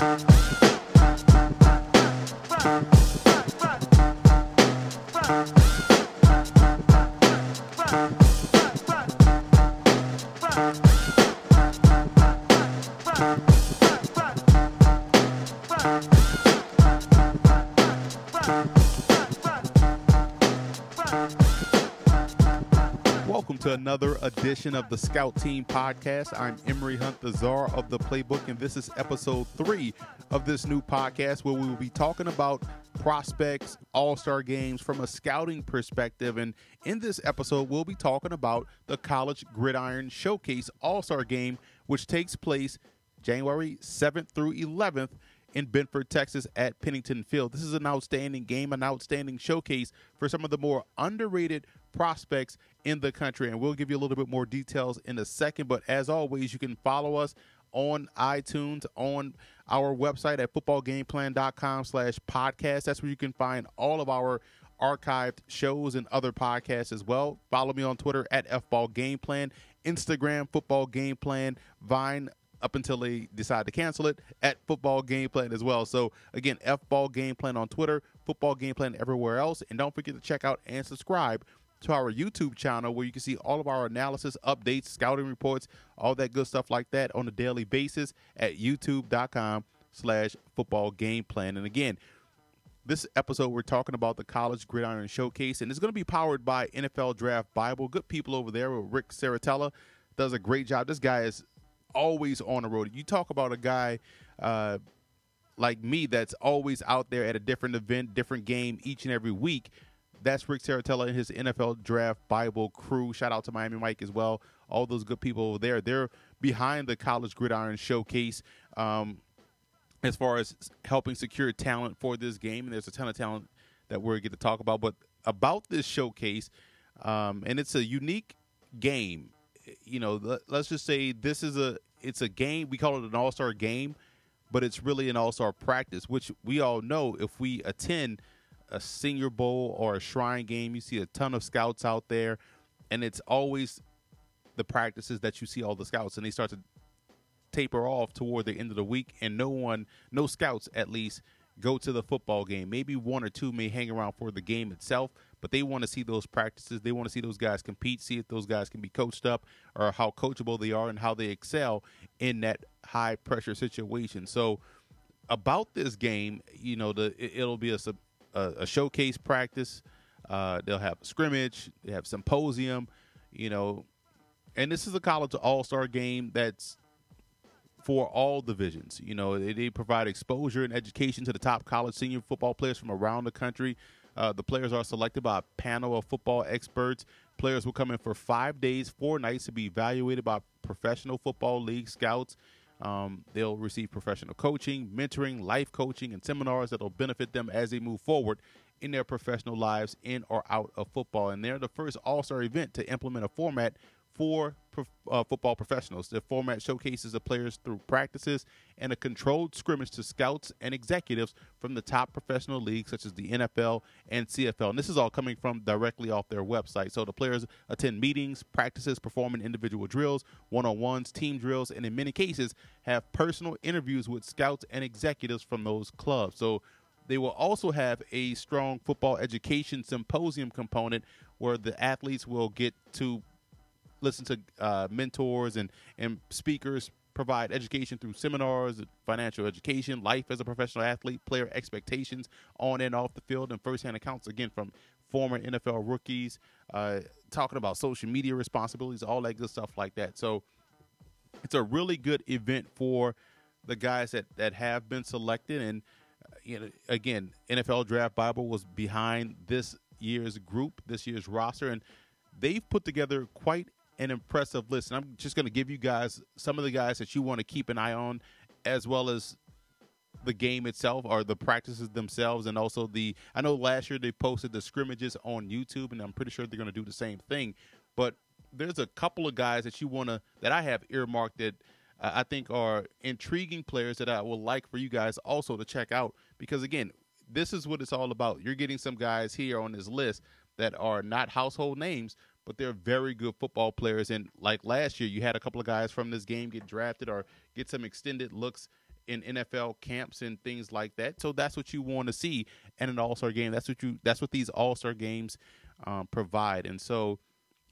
Welcome another edition of the Scout Team Podcast. I'm Emery Hunt, the czar of the playbook, and this is episode three of this new podcast where we will be talking about prospects, all star games from a scouting perspective. And in this episode, we'll be talking about the College Gridiron Showcase All Star Game, which takes place January 7th through 11th in Bedford, Texas at Pennington Field. This is an outstanding game, an outstanding showcase for some of the more underrated prospects in the country. And we'll give you a little bit more details in a second. But as always, you can follow us on iTunes, on our website at footballgameplan.com slash podcast. That's where you can find all of our archived shows and other podcasts as well. Follow me on Twitter at FBallGamePlan, Instagram, Football Game Plan, Vine, up until they decide to cancel it at Football Game Plan as well. So again, F Ball Game Plan on Twitter, Football Game Plan everywhere else, and don't forget to check out and subscribe to our YouTube channel where you can see all of our analysis, updates, scouting reports, all that good stuff like that on a daily basis at youtube.com slash football game plan. And again, this episode we're talking about the college gridiron showcase and it's going to be powered by nfl draft bible good people over there with rick Serritella does a great job this guy is always on the road. You talk about a guy uh, like me that's always out there at a different event, different game each and every week. That's Rick Serritella and his NFL Draft Bible crew. Shout out to Miami Mike as well. All those good people over there. They're behind the College Gridiron Showcase um, as far as helping secure talent for this game. And there's a ton of talent that we're going to talk about. But about this showcase, um, and it's a unique game you know, let's just say this is a it's a game. We call it an all star game, but it's really an all star practice, which we all know if we attend a Senior Bowl or a Shrine game, you see a ton of scouts out there, and it's always the practices that you see all the scouts, and they start to taper off toward the end of the week, and no one, no scouts at least, go to the football game. Maybe one or two may hang around for the game itself, but they want to see those practices. They want to see those guys compete, see if those guys can be coached up or how coachable they are and how they excel in that high pressure situation. So, about this game, you know, the it'll be a a, a showcase practice. Uh, they'll have a scrimmage. They have symposium. You know, and this is a college all star game that's for all divisions. You know, they, they, provide exposure and education to the top college senior football players from around the country. Uh, the players are selected by a panel of football experts. Players will come in for five days, four nights to be evaluated by professional football league scouts. Um, they'll receive professional coaching, mentoring, life coaching, and seminars that will benefit them as they move forward in their professional lives in or out of football. And they're the first All Star event to implement a format for uh, football professionals. The format showcases the players through practices and a controlled scrimmage to scouts and executives from the top professional leagues such as the NFL and CFL. And this is all coming from directly off their website. So the players attend meetings, practices, performing individual drills, one on ones, team drills, and in many cases have personal interviews with scouts and executives from those clubs. So they will also have a strong football education symposium component where the athletes will get to listen to uh, mentors and, and speakers provide education through seminars, financial education, life as a professional athlete, player expectations on and off the field, and firsthand accounts again from former NFL rookies, uh, talking about social media responsibilities, all that good stuff like that. So it's a really good event for the guys that, that have been selected. And, uh, you know, again, NFL Draft Bible was behind this year's group, this year's roster, and they've put together quite an impressive list. And I'm just going to give you guys some of the guys that you want to keep an eye on, as well as the game itself or the practices themselves, and also the. I know last year they posted the scrimmages on YouTube, and I'm pretty sure they're going to do the same thing. But there's a couple of guys that you want to that I have earmarked that uh, I think are intriguing players that I would like for you guys also to check out because again, this is what it's all about. You're getting some guys here on this list that are not household names, but they're very good football players. And like last year, you had a couple of guys from this game get drafted or get some extended looks in NFL camps and things like that. So that's what you want to see in an All Star game. That's what you. That's what these All Star games um, provide. And so,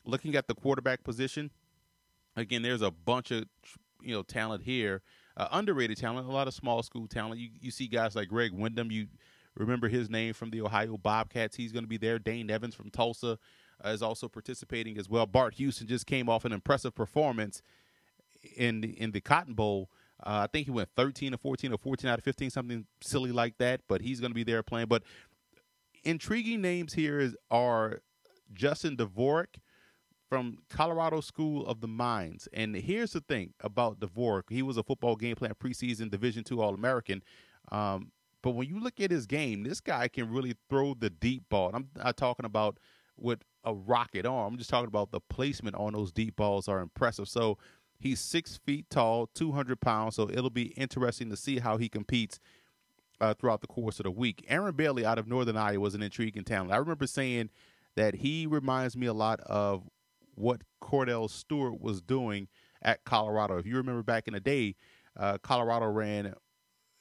looking at the quarterback position, again, there's a bunch of you know talent here, uh, underrated talent, a lot of small school talent. You you see guys like Greg Windham. You remember his name from the Ohio Bobcats. He's going to be there. Dane Evans from Tulsa is also participating as well. Bart Houston just came off an impressive performance in the, in the Cotton Bowl. Uh, I think he went 13 or 14 or 14 out of 15, something silly like that. But he's going to be there playing. But intriguing names here is are Justin Dvorak from Colorado School of the Mines. And here's the thing about Dvorak: he was a football game plan preseason Division two All American. Um, but when you look at his game, this guy can really throw the deep ball. I'm not talking about with a rocket arm. I'm just talking about the placement on those deep balls are impressive. So he's six feet tall, 200 pounds. So it'll be interesting to see how he competes uh, throughout the course of the week. Aaron Bailey out of Northern Iowa was an intriguing talent. I remember saying that he reminds me a lot of what Kordell Stewart was doing at Colorado. If you remember back in the day, uh, Colorado ran.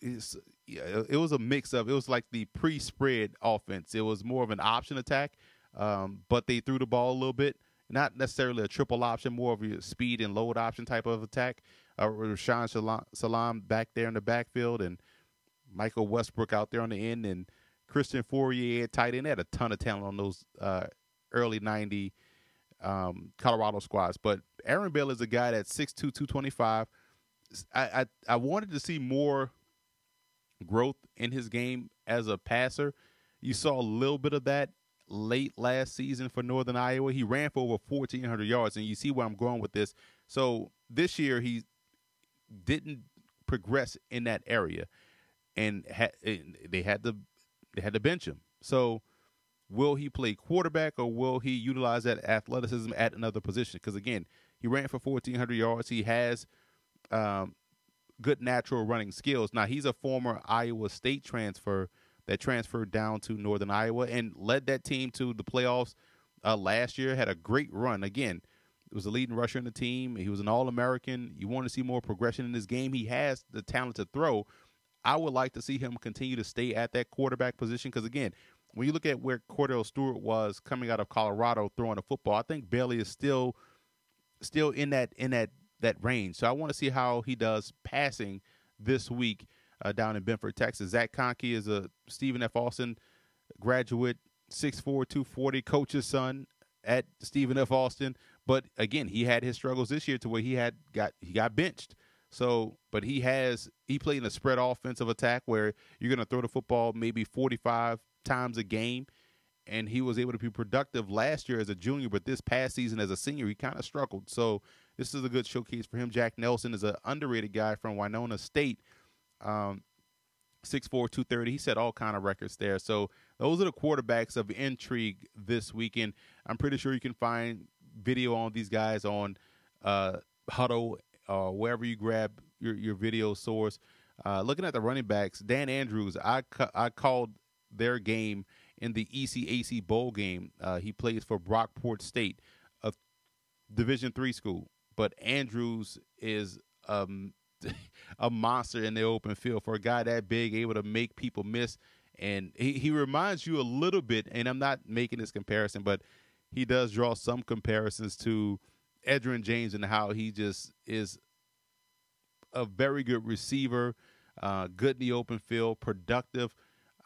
It was a mix of. It was like the pre-spread offense. It was more of an option attack, um, but they threw the ball a little bit. Not necessarily a triple option, more of a speed and load option type of attack. Uh, Rashaan Salaam back there in the backfield, and Michael Westbrook out there on the end, and Christian Fauria tight end. They had a ton of talent on those uh, early 90 um, Colorado squads. But Aaron Bell is a guy that's 6'2", 225. I, I, I wanted to see more growth in his game as a passer. You saw a little bit of that late last season for Northern Iowa. He ran for over 1,400 yards, and you see where I'm going with this. So this year he didn't progress in that area, and ha- they had to they had to bench him. So will he play quarterback or will he utilize that athleticism at another position? Because again, he ran for 1,400 yards. He has um, good natural running skills. Now he's a former Iowa State transfer that transferred down to Northern Iowa and led that team to the playoffs uh, last year. Had a great run. Again, was the leading rusher in the team. He was an All American. You want to see more progression in this game. He has the talent to throw. I would like to see him continue to stay at that quarterback position because again, when you look at where Kordell Stewart was coming out of Colorado throwing the football, I think Bailey is still still in that in that that range. So I want to see how he does passing this week uh, down in Bedford, Texas. Zach Conque is a Stephen F. Austin graduate, 6'4", 240, coach's son at Stephen F. Austin. But again, he had his struggles this year to where he had got he got benched. So, but he has he played in a spread offensive attack where you're going to throw the football maybe 45 times a game, and he was able to be productive last year as a junior. But this past season as a senior, he kind of struggled. So this is a good showcase for him. Jack Nelson is an underrated guy from Winona State. Um, 6'4", 230. He set all kind of records there. So those are the quarterbacks of intrigue this weekend. I'm pretty sure you can find video on these guys on uh, Hudl or uh, wherever you grab your, your video source. Uh, looking at the running backs, Dan Andrews, I, I called their game in the ECAC bowl game. Uh, he plays for Brockport State, a Division three school. But Andrews is um, a monster in the open field for a guy that big, able to make people miss. And he, he reminds you a little bit, and I'm not making this comparison, but he does draw some comparisons to Edgerrin James and how he just is a very good receiver, uh, good in the open field, productive.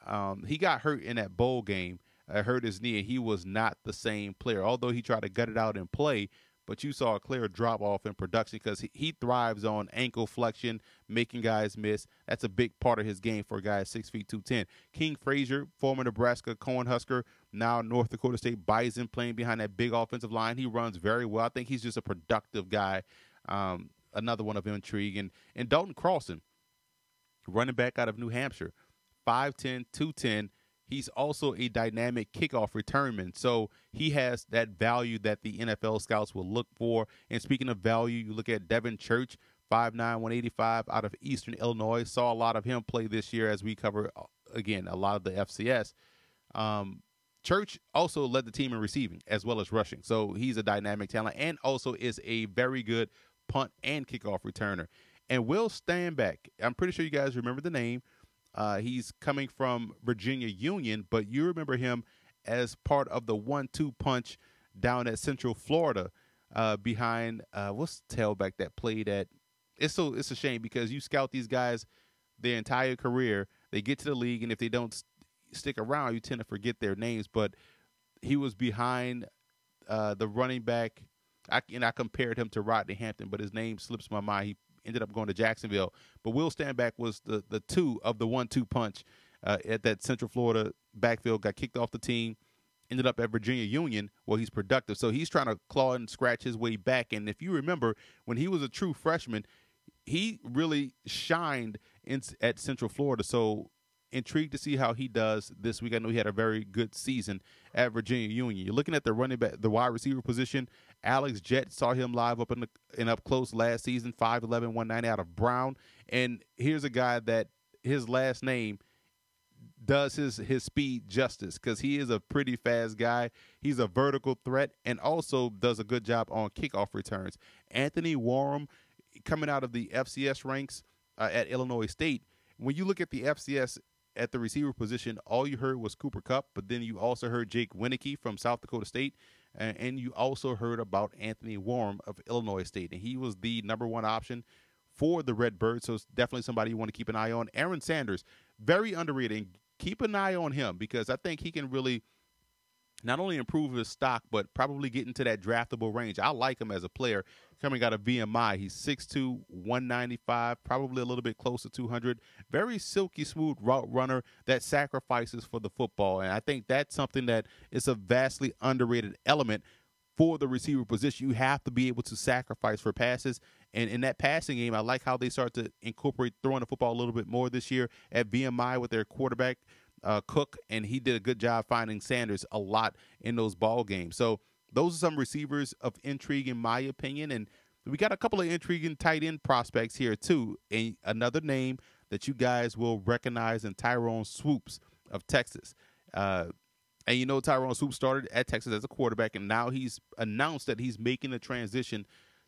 Um, he got hurt in that bowl game. I hurt his knee, and he was not the same player. Although he tried to gut it out and play, but you saw a clear drop off in production because he, he, thrives on ankle flexion, making guys miss. That's a big part of his game for a guy six feet two ten. King Frazier, former Nebraska Cornhusker, now North Dakota State Bison, playing behind that big offensive line. He runs very well. I think he's just a productive guy. Um, another one of intrigue. And, and Dalton Carlson, running back out of New Hampshire, 5'10", 210, He's also a dynamic kickoff returnman. So he has that value that the NFL scouts will look for. And speaking of value, you look at Devin Church, 5'9, 185 out of Eastern Illinois. Saw a lot of him play this year as we cover, uh, again, a lot of the FCS. Um, Church also led the team in receiving as well as rushing. So he's a dynamic talent and also is a very good punt and kickoff returner. And Will Stanback, I'm pretty sure you guys remember the name. Uh, he's coming from Virginia Union, but you remember him as part of the one-two punch down at Central Florida uh, behind uh, what's the tailback that played at. It's so it's a shame because you scout these guys their entire career, they get to the league, and if they don't st- stick around, you tend to forget their names. But he was behind uh, the running back. I, and I compared him to Rodney Hampton, but his name slips my mind. He ended up going to Jacksonville. But Will Stanback was the the two of the one two punch uh, at that Central Florida backfield. Got kicked off the team, ended up at Virginia Union where he's productive. So he's trying to claw and scratch his way back. And if you remember, when he was a true freshman, he really shined in, at Central Florida. So intrigued to see how he does this week. I know he had a very good season at Virginia Union. You're looking at the running back, the wide receiver position. Alex Jett saw him live up in the in up close last season, 5'11", 190 out of Brown. And here's a guy that his last name does his his speed justice because he is a pretty fast guy. He's a vertical threat and also does a good job on kickoff returns. Anthony Warren coming out of the FCS ranks uh, at Illinois State. When you look at the FCS at the receiver position, all you heard was Cooper Kupp, but then you also heard Jake Wieneke from South Dakota State, and, you also heard about Anthony Warren of Illinois State, and he was the number one option for the Redbirds. So it's definitely somebody you want to keep an eye on. Aaron Sanders, very underrated. Keep an eye on him because I think he can really – not only improve his stock, but probably get into that draftable range. I like him as a player coming out of VMI. He's 6'2, 195, probably a little bit close to 200. Very silky smooth route runner that sacrifices for the football. And I think that's something that is a vastly underrated element for the receiver position. You have to be able to sacrifice for passes. And in that passing game, I like how they start to incorporate throwing the football a little bit more this year at VMI with their quarterback uh, Cook, and he did a good job finding Sanders a lot in those ball games. So those are some receivers of intrigue, in my opinion. And we got a couple of intriguing tight end prospects here too. And another name that you guys will recognize in Tyrone Swoopes of Texas. Uh, and you know Tyrone Swoopes started at Texas as a quarterback, and now he's announced that he's making the transition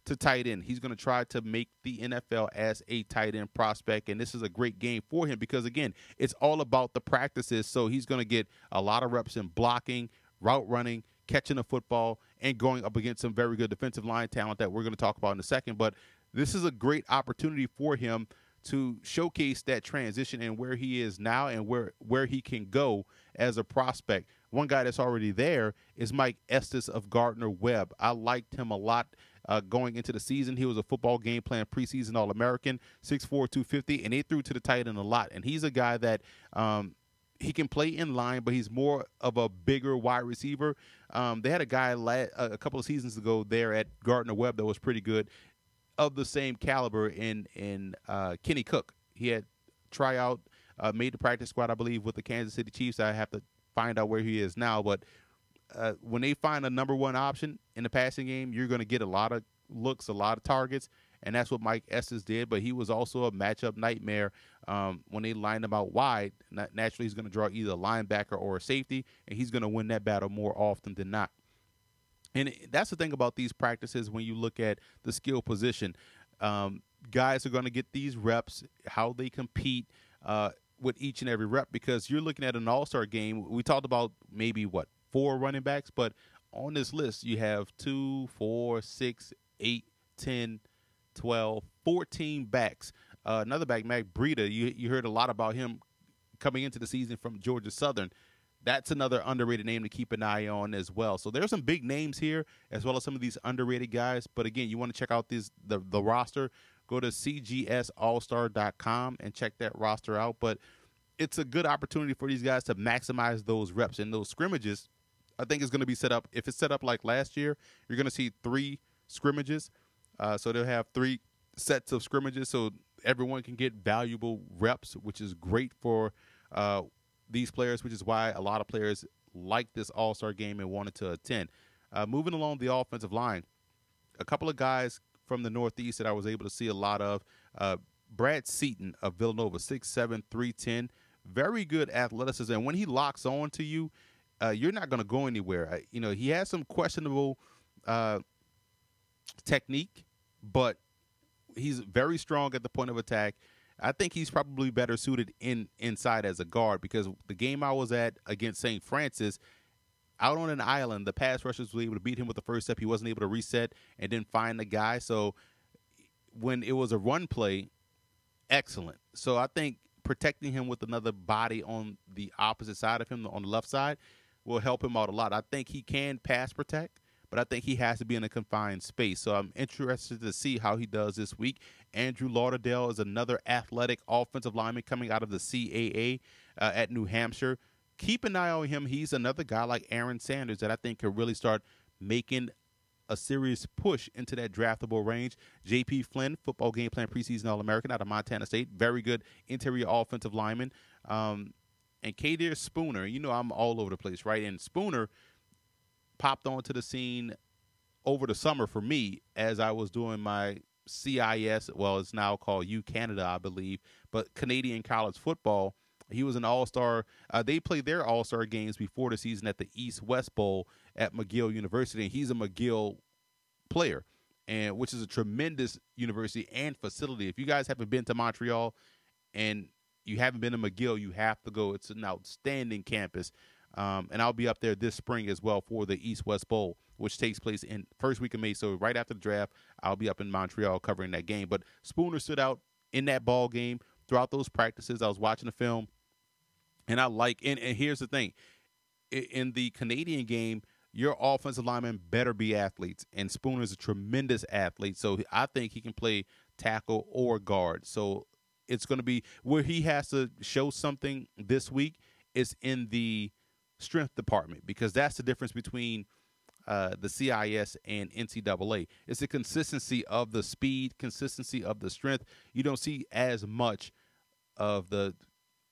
to tight end. He's going to try to make the NFL as a tight end prospect, and this is a great game for him because again, it's all about the practices. So he's going to get a lot of reps in blocking, route running, catching the football, and going up against some very good defensive line talent that we're going to talk about in a second. But this is a great opportunity for him to showcase that transition and where he is now and where where he can go as a prospect. One guy that's already there is Mike Estes of Gardner Webb. I liked him a lot uh, going into the season. He was a football game plan preseason All American, 6'4, 250, and they threw to the tight end a lot. And he's a guy that um, he can play in line, but he's more of a bigger wide receiver. Um, they had a guy la- a couple of seasons ago there at Gardner Webb that was pretty good, of the same caliber in in uh, Kenny Cook. He had tryout, uh, made the practice squad, I believe, with the Kansas City Chiefs. I have to find out where he is now, but uh, when they find a number one option in the passing game, you're going to get a lot of looks, a lot of targets, and that's what Mike Estes did. But he was also a matchup nightmare um, when they lined him out wide. Naturally, he's going to draw either a linebacker or a safety, and he's going to win that battle more often than not. And that's the thing about these practices when you look at the skill position. Um, guys are going to get these reps, how they compete. Uh, with each and every rep because you're looking at an all-star game. We talked about maybe what four running backs, but on this list you have two, four, six, eight, 10, 12, 14 backs. Uh, another back, Matt Breida, you you heard a lot about him coming into the season from Georgia Southern. That's another underrated name to keep an eye on as well. So there's some big names here, as well as some of these underrated guys. But again, you want to check out this the the roster. Go to cgsallstar.com and check that roster out. But it's a good opportunity for these guys to maximize those reps and those scrimmages I think is going to be set up. If it's set up like last year, you're going to see three scrimmages. Uh, so they'll have three sets of scrimmages, so everyone can get valuable reps, which is great for uh, these players. Which is why a lot of players like this All Star game and wanted to attend. Uh, moving along the offensive line, a couple of guys from the Northeast that I was able to see a lot of. Uh, Brad Seaton of Villanova, 6'7", 310, very good athleticism. And when he locks on to you, uh, you're not going to go anywhere. I, you know, he has some questionable uh, technique, but he's very strong at the point of attack. I think he's probably better suited in inside as a guard because the game I was at against St. Francis, out on an island, the pass rushers were able to beat him with the first step. He wasn't able to reset and then find the guy. So when it was a run play, excellent. So I think protecting him with another body on the opposite side of him, on the left side, will help him out a lot. I think he can pass protect, but I think he has to be in a confined space. So I'm interested to see how he does this week. Andrew Lauderdale is another athletic offensive lineman coming out of the CAA uh, at New Hampshire. Keep an eye on him. He's another guy like Aaron Sanders that I think could really start making a serious push into that draftable range. J.P. Flynn, football game plan preseason All American out of Montana State, very good interior offensive lineman. Um, and Qadr Spooner, you know I'm all over the place, right? And Spooner popped onto the scene over the summer for me as I was doing my CIS, well, it's now called U Canada, I believe, but Canadian college football. He was an all star. Uh, they played their all star games before the season at the East West Bowl at McGill University, and he's a McGill player, and which is a tremendous university and facility. If you guys haven't been to Montreal and you haven't been to McGill, you have to go. It's an outstanding campus. Um, and I'll be up there this spring as well for the East West Bowl, which takes place in first week of May. So right after the draft, I'll be up in Montreal covering that game. But Spooner stood out in that ball game throughout those practices. I was watching the film, and I like. And, and here's the thing: in the Canadian game, your offensive linemen better be athletes, and Spooner is a tremendous athlete. So I think he can play tackle or guard. So it's going to be where he has to show something this week is in the strength department because that's the difference between uh, the CIS and NCAA. It's the consistency of the speed, consistency of the strength. You don't see as much of the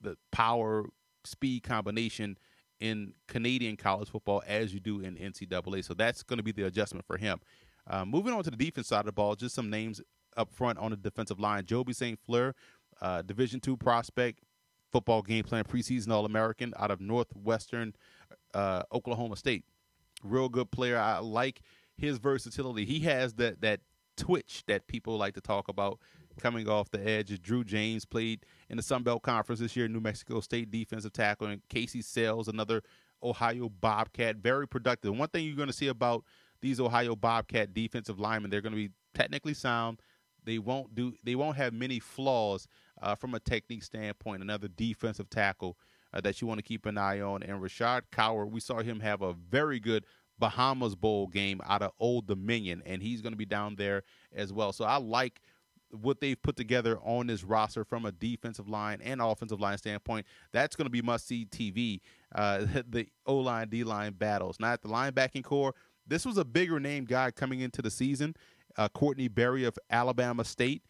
the power speed combination in Canadian college football as you do in NCAA. So that's going to be the adjustment for him. Uh, moving on to the defense side of the ball, just some names up front on the defensive line. Joby St. Fleur uh, Division two prospect, football game plan preseason All American out of Northwestern uh, Oklahoma State. Real good player. I like his versatility. He has that that twitch that people like to talk about coming off the edge. Drew James played in the Sun Belt Conference this year, New Mexico State defensive tackle, and Casey Sayles, another Ohio Bobcat, very productive. One thing you're going to see about these Ohio Bobcat defensive linemen, they're going to be technically sound. They won't do. They won't have many flaws uh, from a technique standpoint. Another defensive tackle uh, that you want to keep an eye on. And Rashad Coward, we saw him have a very good Bahamas Bowl game out of Old Dominion, and he's going to be down there as well. So I like what they've put together on this roster from a defensive line and offensive line standpoint. That's going to be must see TV. Uh, the O line, D line battles. Not at the linebacking corps. This was a bigger name guy coming into the season. Uh, Courtney Berry of Alabama State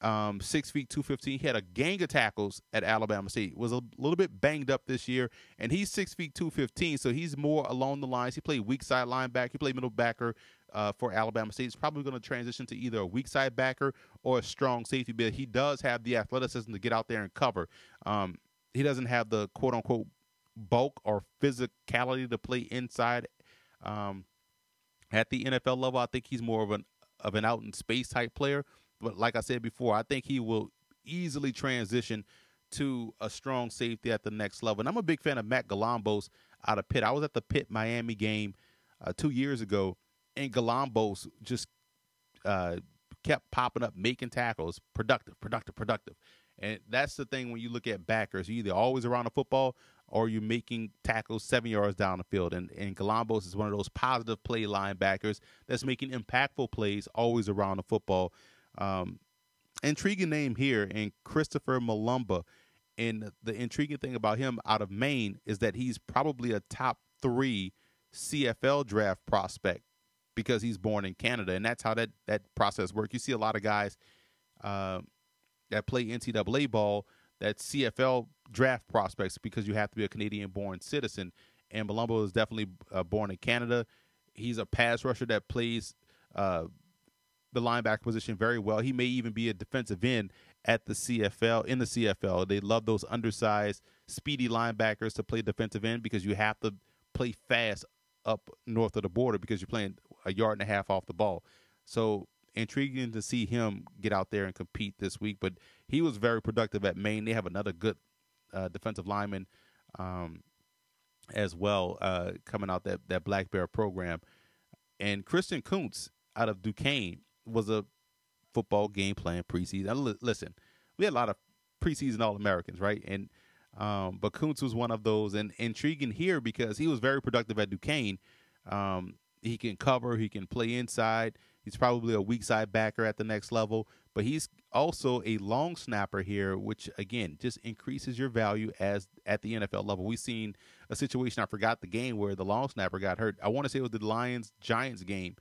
um, six feet two fifteen. He had a gang of tackles at Alabama State. Was a little bit banged up this year, and he's six feet two fifteen. So he's more along the lines. He played weak side linebacker. He played middle backer uh, for Alabama State. He's probably going to transition to either a weak side backer or a strong safety. But he does have the athleticism to get out there and cover. Um, he doesn't have the quote unquote bulk or physicality to play inside. Um, at the NFL level, I think he's more of an of an out in space type player but like I said before, I think he will easily transition to a strong safety at the next level. And I'm a big fan of Matt Galambos out of Pitt. I was at the Pitt Miami game uh, two years ago, and Galambos just uh, kept popping up, making tackles, productive, productive, productive. And that's the thing when you look at backers, you're either always around the football or you're making tackles seven yards down the field. And, and Galambos is one of those positive play linebackers that's making impactful plays always around the football. Um, intriguing name here, and Christopher Mulumba. And the intriguing thing about him out of Maine is that he's probably a top three CFL draft prospect because he's born in Canada, and that's how that that process works. You see a lot of guys uh, that play NCAA ball that CFL draft prospects because you have to be a Canadian-born citizen. And Mulumba is definitely uh, born in Canada. He's a pass rusher that plays uh, the linebacker position very well. He may even be a defensive end at the CFL in the CFL. They love those undersized, speedy linebackers to play defensive end because you have to play fast up north of the border because you're playing a yard and a half off the ball. So intriguing to see him get out there and compete this week. But he was very productive at Maine. They have another good uh, defensive lineman um, as well uh, coming out that that Black Bear program. And Christian Kuntz out of Duquesne was a football game plan preseason. Listen, we had a lot of preseason All Americans, right? And um, but Kuntz was one of those, and intriguing here because he was very productive at Duquesne. Um, he can cover, he can play inside. He's probably a weak side backer at the next level, but he's also a long snapper here, which again just increases your value as at the NFL level. We've seen a situation I forgot the game where the long snapper got hurt. I want to say it was the Lions Giants game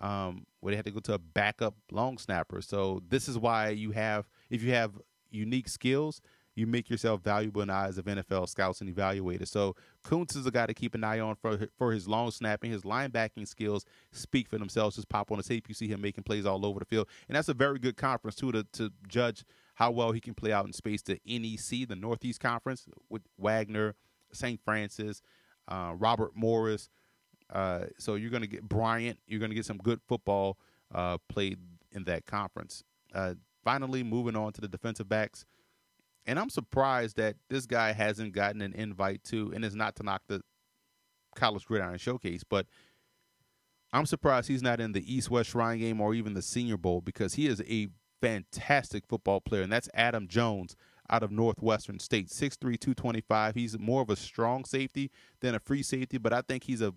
um, where they had to go to a backup long snapper. So this is why you have if you have unique skills, you make yourself valuable in the eyes of NFL scouts and evaluators. So Kuntz is a guy to keep an eye on for for his long snapping, his linebacking skills speak for themselves. Just pop on the tape, you see him making plays all over the field, and that's a very good conference too to to judge how well he can play out in space. The NEC, the Northeast Conference, with Wagner, St. Francis, uh, Robert Morris. Uh, so you're going to get Bryant. You're going to get some good football uh, played in that conference. Uh, finally, moving on to the defensive backs. And I'm surprised that this guy hasn't gotten an invite to, and it's not to knock the college gridiron showcase, but I'm surprised he's not in the East West Shrine game or even the Senior Bowl because he is a fantastic football player, and that's Adam Jones out of Northwestern State, 6'3", 225. He's more of a strong safety than a free safety, but I think he's a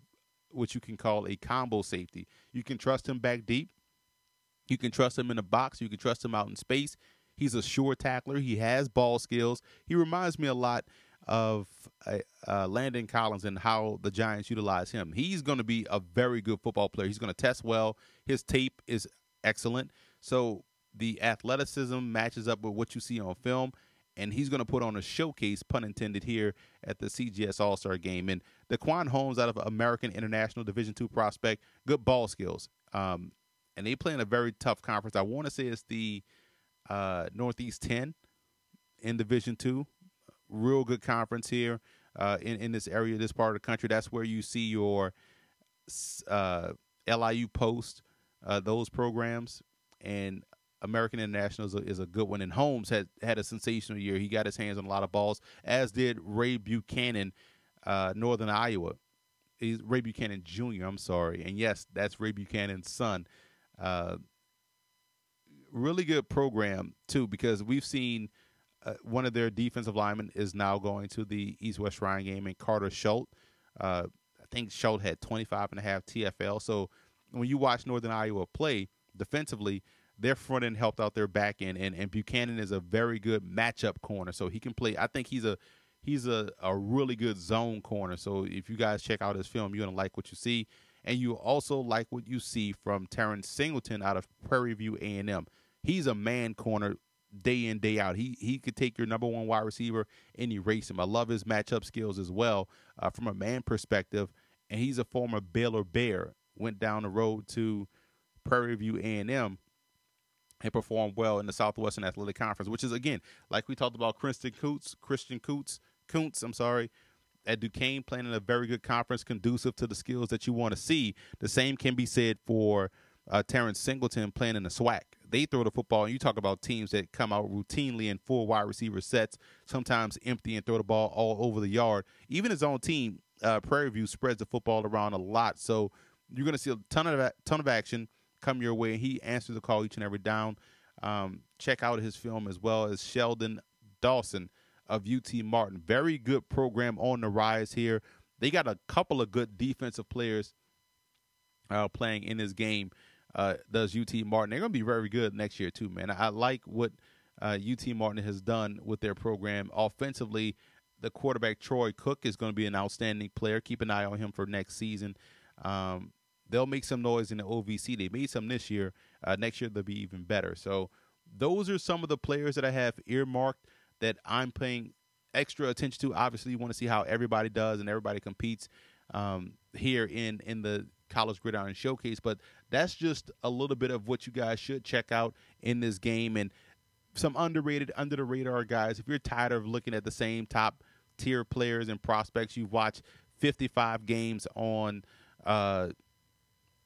what you can call a combo safety. You can trust him back deep. You can trust him in the box. You can trust him out in space. He's a sure tackler. He has ball skills. He reminds me a lot of uh, uh, Landon Collins and how the Giants utilize him. He's going to be a very good football player. He's going to test well. His tape is excellent. So the athleticism matches up with what you see on film. And he's going to put on a showcase, pun intended, here at the CGS All Star game. And Daquan Holmes out of American International Division two prospect, good ball skills. Um, and they play in a very tough conference. I want to say it's the uh, Northeast 10 in Division Two. Real good conference here uh, in in this area, this part of the country. That's where you see your uh, LIU Post, uh, those programs, and American International is a, is a, good one. And Holmes had had a sensational year. He got his hands on a lot of balls, as did Ray Buchanan, uh, Northern Iowa. He's Ray Buchanan Jr. I'm sorry, and yes, that's Ray Buchanan's son. Uh, really good program too because we've seen uh, one of their defensive linemen is now going to the East West Shrine game and Karter Schult. Uh, I think Schult had 25 and a half TFL. So when you watch Northern Iowa play defensively, their front end helped out their back end, and, and Buchanan is a very good matchup corner. So he can play. I think he's a he's a, a really good zone corner. So if you guys check out his film, you're gonna like what you see, and you also like what you see from Terrence Singleton out of Prairie View A and M he's a man corner day in day out. He he could take your number one wide receiver and erase him. I love his matchup skills as well uh, from a man perspective. And he's a former Baylor Bear. Went down the road to Prairie View A and M and performed well in the Southwestern Athletic Conference, which is again like we talked about Christian Coots, Christian Coots, Kuntz. I'm sorry. At Duquesne, playing in a very good conference, conducive to the skills that you want to see. The same can be said for uh, Terrence Singleton playing in the SWAC they throw the football, and you talk about teams that come out routinely in full wide receiver sets, sometimes empty and throw the ball all over the yard. Even his own team, uh, Prairie View, spreads the football around a lot. So you're going to see a ton of ton of action come your way. He answers the call each and every down. Um, check out his film as well as Sheldon Dawson of UT Martin. Very good program on the rise here. They got a couple of good defensive players uh, playing in this game uh, does UT Martin. They're going to be very good next year too, man. I, like what uh, UT Martin has done with their program offensively. The quarterback Troy Cook is going to be an outstanding player. Keep an eye on him for next season. Um, they'll make some noise in the OVC. They made some this year. Uh, next year they'll be even better. So those are some of the players that I have earmarked that I'm paying extra attention to. Obviously, you want to see how everybody does and everybody competes um, here in in the College Gridiron Showcase. But that's just a little bit of what you guys should check out in this game and some underrated, under the radar guys. If you're tired of looking at the same top tier players and prospects, you've watched 55 games on, uh,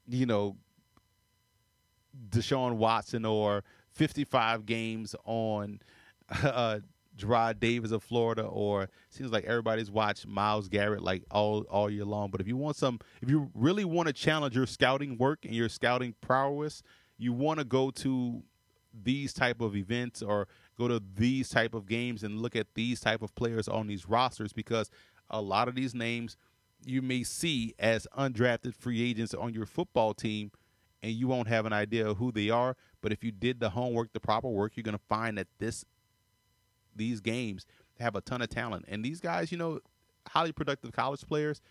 you know, Deshaun Watson or 55 games on uh, Jarrad Davis of Florida, or seems like everybody's watched Myles Garrett like all all year long. But if you want some, if you really want to challenge your scouting work and your scouting prowess, you want to go to these type of events or go to these type of games and look at these type of players on these rosters because a lot of these names you may see as undrafted free agents on your football team and you won't have an idea of who they are but if you did the homework the proper work you're going to find that this these games have a ton of talent. And these guys, you know, highly productive college players,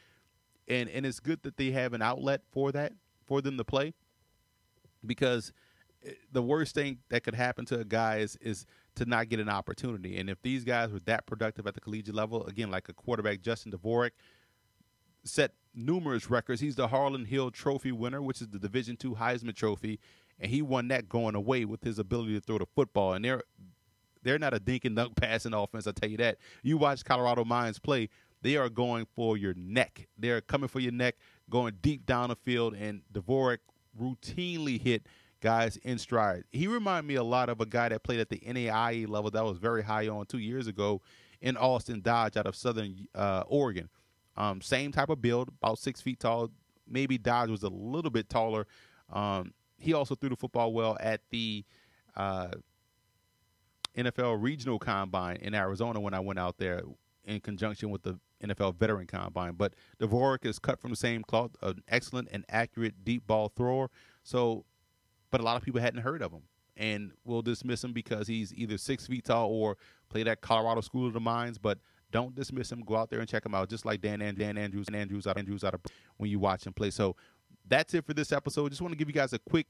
and and it's good that they have an outlet for that for them to play, because eh, the worst thing that could happen to a guy is, is to not get an opportunity. And if these guys were that productive at the collegiate level, again, like a quarterback Justin Dvorak, set numerous records. He's the Harlan Hill Trophy winner, which is the Division II Heisman Trophy, and he won that going away with his ability to throw the football. And they're they're not a dink and dunk passing offense. I'll tell you that. You watch Colorado Mines play, they are going for your neck. They're coming for your neck, going deep down the field, and Dvorak routinely hit guys in stride. He reminded me a lot of a guy that played at the NAIA level that was very high on two years ago in Austin Dodge out of Southern uh, Oregon. Um, same type of build, about six feet tall. Maybe Dodge was a little bit taller. Um, he also threw the football well at the uh, NFL Regional Combine in Arizona when I went out there in conjunction with the NFL Veteran Combine. But Dvorak is cut from the same cloth, an excellent and accurate deep ball thrower. So, but a lot of people hadn't heard of him and will dismiss him because he's either six feet tall or played at Colorado School of the Mines. But don't dismiss him. Go out there and check him out, just like Dan and Dan Andrews and Andrews out Andrews out of when you watch him play. So that's it for this episode. Just want to give you guys a quick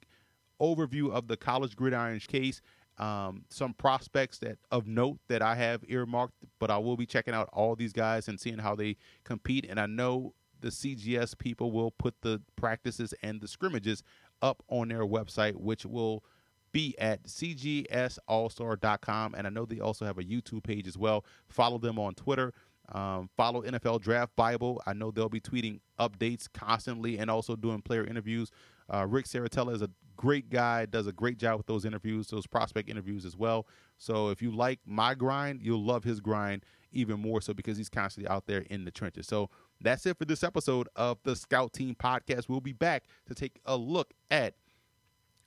overview of the college gridiron case um, some prospects that of note that I have earmarked, but I will be checking out all these guys and seeing how they compete. And I know the CGS people will put the practices and the scrimmages up on their website, which will be at cgsallstar.com. And I know they also have a YouTube page as well. Follow them on Twitter. Um, follow NFL Draft Bible. I know they'll be tweeting updates constantly and also doing player interviews. Uh, Rick Serritella is a great guy, does a great job with those interviews, those prospect interviews as well. So if you like my grind, you'll love his grind even more so because he's constantly out there in the trenches. So that's it for this episode of the Scout Team Podcast. We'll be back to take a look at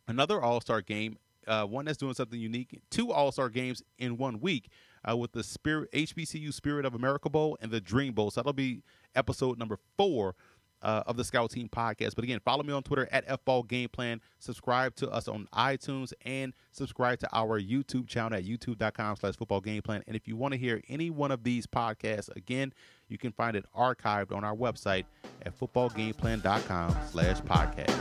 another All Star game, uh, one that's doing something unique, two All Star games in one week. Uh, with the Spirit HBCU Spirit of America Bowl and the Dream Bowl. So that'll be episode number four uh, of the Scout Team podcast. But again, follow me on Twitter at FBall Game Plan. Subscribe to us on iTunes and subscribe to our YouTube channel at youtube.com slash football game plan. And if you want to hear any one of these podcasts again, you can find it archived on our website at footballgameplan.com slash podcast.